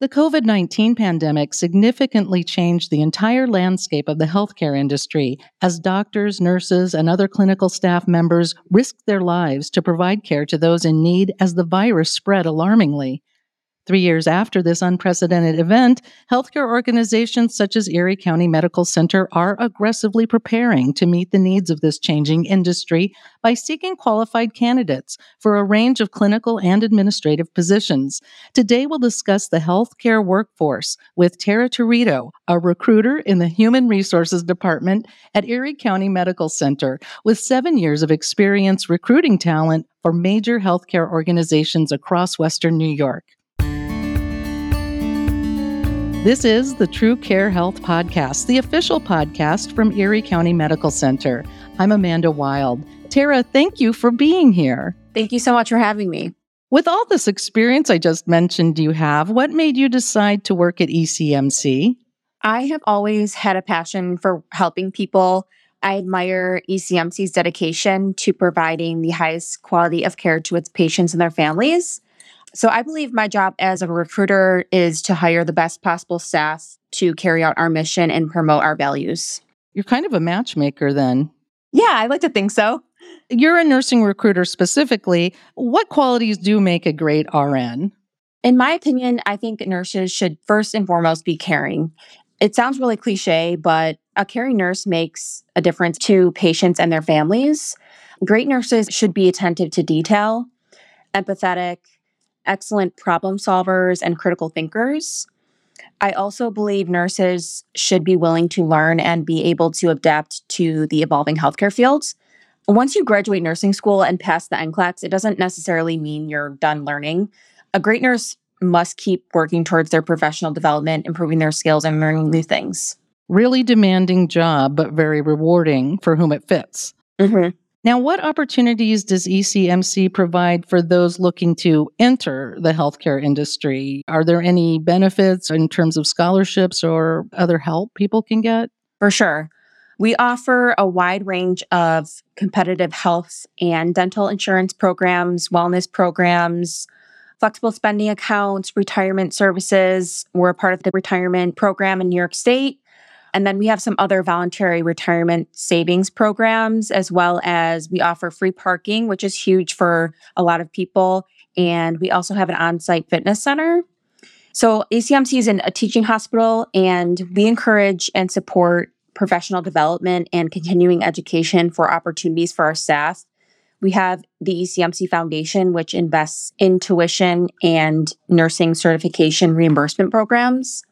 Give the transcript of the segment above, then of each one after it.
The COVID 19 pandemic significantly changed the entire landscape of the healthcare industry as doctors, nurses, and other clinical staff members risked their lives to provide care to those in need as the virus spread alarmingly. Three years after this unprecedented event, healthcare organizations such as Erie County Medical Center are aggressively preparing to meet the needs of this changing industry by seeking qualified candidates for a range of clinical and administrative positions. Today, we'll discuss the healthcare workforce with Tara Territo, a recruiter in the Human Resources Department at Erie County Medical Center, with seven years of experience recruiting talent for major healthcare organizations across Western New York. This is the True Care Health Podcast, the official podcast from Erie County Medical Center. I'm Amanda Wild. Tara, thank you for being here. Thank you so much for having me. With all this experience I just mentioned you have, what made you decide to work at ECMC? I have always had a passion for helping people. I admire ECMC's dedication to providing the highest quality of care to its patients and their families. So I believe my job as a recruiter is to hire the best possible staff to carry out our mission and promote our values. You're kind of a matchmaker then. Yeah, I like to think so. You're a nursing recruiter specifically. What qualities do make a great RN? In my opinion, I think nurses should first and foremost be caring. It sounds really cliche, but a caring nurse makes a difference to patients and their families. Great nurses should be attentive to detail, empathetic, excellent problem solvers and critical thinkers. I also believe nurses should be willing to learn and be able to adapt to the evolving healthcare fields. Once you graduate nursing school and pass the NCLEX, it doesn't necessarily mean you're done learning. A great nurse must keep working towards their professional development, improving their skills, and learning new things. Really demanding job, but very rewarding for whom it fits. Mm-hmm. Now, what opportunities does ECMC provide for those looking to enter the healthcare industry? Are there any benefits in terms of scholarships or other help people can get? For sure. We offer a wide range of competitive health and dental insurance programs, wellness programs, flexible spending accounts, retirement services. We're a part of the retirement program in New York State. And then we have some other voluntary retirement savings programs, as well as we offer free parking, which is huge for a lot of people. And we also have an on site fitness center. So, ECMC is a teaching hospital, and we encourage and support professional development and continuing education for opportunities for our staff. We have the ECMC Foundation, which invests in tuition and nursing certification reimbursement programs.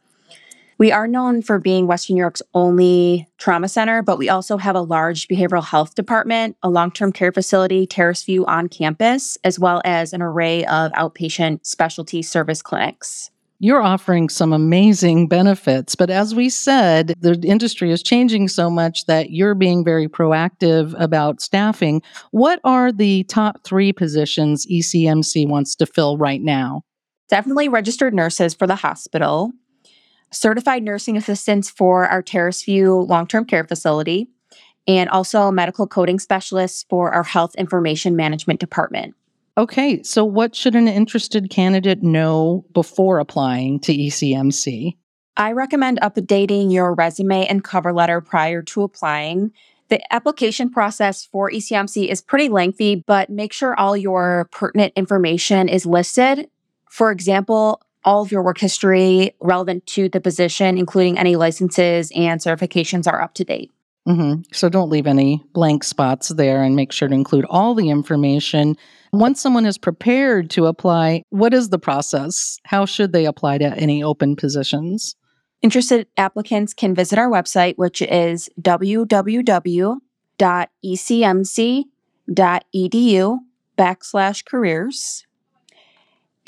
We are known for being Western New York's only trauma center, but we also have a large behavioral health department, a long term care facility, Terrace View on campus, as well as an array of outpatient specialty service clinics. You're offering some amazing benefits, but as we said, the industry is changing so much that you're being very proactive about staffing. What are the top three positions ECMC wants to fill right now? Definitely registered nurses for the hospital, certified nursing assistants for our Terrace View long term care facility, and also medical coding specialists for our health information management department. Okay, so what should an interested candidate know before applying to ECMC? I recommend updating your resume and cover letter prior to applying. The application process for ECMC is pretty lengthy, but make sure all your pertinent information is listed. For example, all of your work history relevant to the position, including any licenses and certifications, are up to date. Mm-hmm. So don't leave any blank spots there and make sure to include all the information. Once someone is prepared to apply, what is the process? How should they apply to any open positions? Interested applicants can visit our website, which is www.ecmc.edu backslash careers.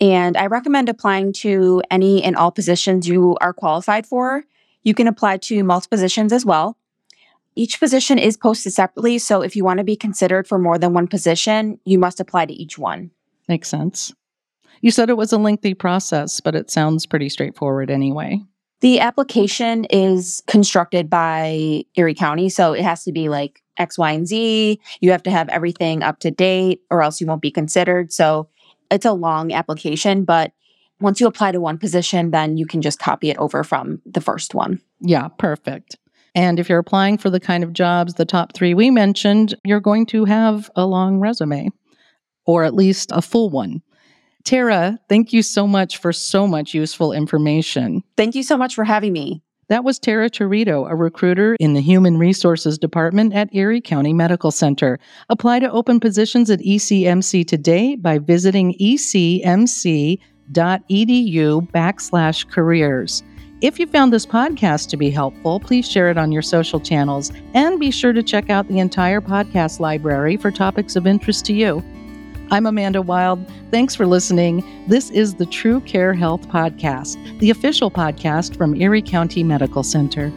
And I recommend applying to any and all positions you are qualified for. You can apply to multiple positions as well. Each position is posted separately, so if you want to be considered for more than one position, you must apply to each one. Makes sense. You said it was a lengthy process, but it sounds pretty straightforward anyway. The application is constructed by Erie County, so it has to be like X, Y, and Z. You have to have everything up to date, or else you won't be considered. So it's a long application, but once you apply to one position, then you can just copy it over from the first one. Yeah, perfect. And if you're applying for the kind of jobs, the top three we mentioned, you're going to have a long resume or at least a full one. Tara, thank you so much for so much useful information. Thank you so much for having me. That was Tara Territo, a recruiter in the Human Resources Department at Erie County Medical Center. Apply to open positions at ECMC today by visiting ecmc.edu backslash careers. If you found this podcast to be helpful, please share it on your social channels and be sure to check out the entire podcast library for topics of interest to you. I'm Amanda Wild. Thanks for listening. This is the True Care Health Podcast, the official podcast from Erie County Medical Center.